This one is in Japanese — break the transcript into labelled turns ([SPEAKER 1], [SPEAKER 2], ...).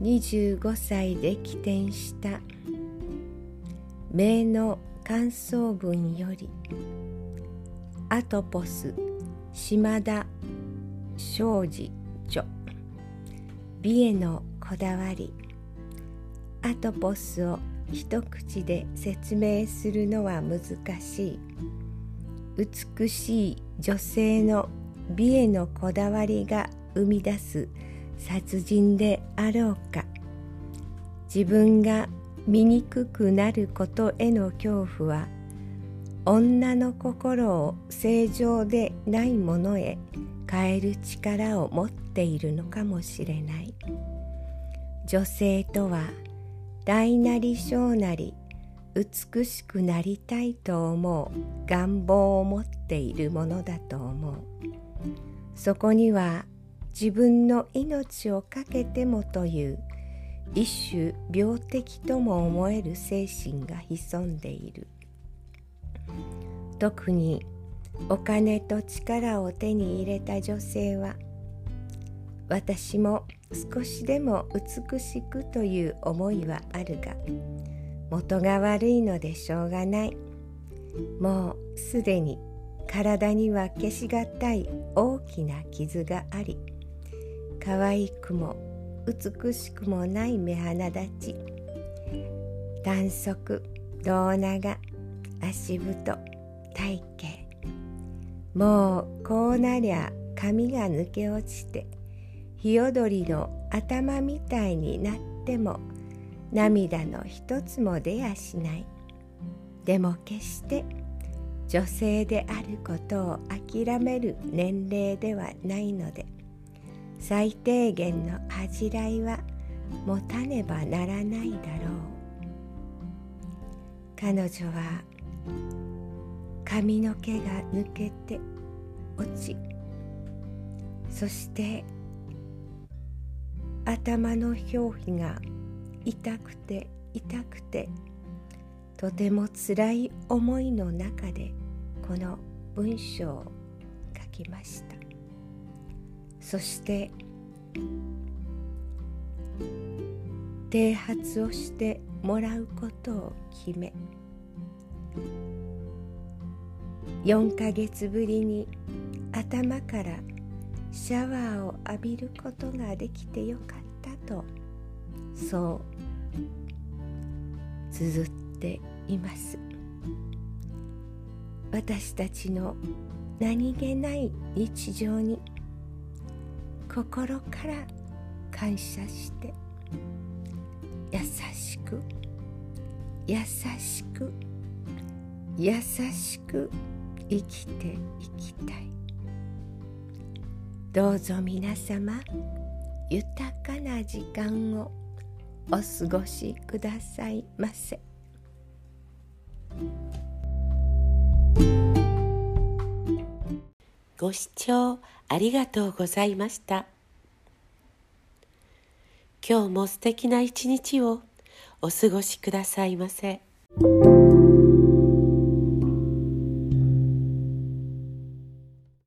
[SPEAKER 1] 25歳で起点した。名の感想文よりアトポス島田庄司著。美へのこだわり。アトポスを一口で説明するのは難しい。美しい女性の美へのこだわりが生み出す殺人であろうか。自分が醜くなることへの恐怖は女の心を正常でないものへ変える力を持っているのかもしれない。女性とは大なり小なり美しくなりたいと思う願望を持っているものだと思う。そこには自分の命を懸けてもという一種病的とも思える精神が潜んでいる。特にお金と力を手に入れた女性は私も少しでも美しくという思いはあるが元が悪いのでしょうがない。もうすでに体には消しがたい大きな傷があり可愛くも美しくもない目鼻立ち。短足胴長足太体型。もうこうなりゃ髪が抜け落ちてヒヨドリの頭みたいになっても涙の一つも出やしない。でも決して女性であることを諦める年齢ではないので最低限の恥じらいは持たねばならないだろう。彼女は髪の毛が抜けて落ちそして頭の表皮が痛くて痛くてとてもつらい思いの中でこの文章を書きました。そして剃髪をしてもらうことを決め4ヶ月ぶりに頭からシャワーを浴びることができてよかったとそう綴っています。私たちの何気ない日常に心から感謝して優しく優しく優しく生きていきたいどうぞ皆様豊かな時間をお過ごしくださいませ。ご視聴ありがとうございました。今日も素敵な一日をお過ごしくださいませ。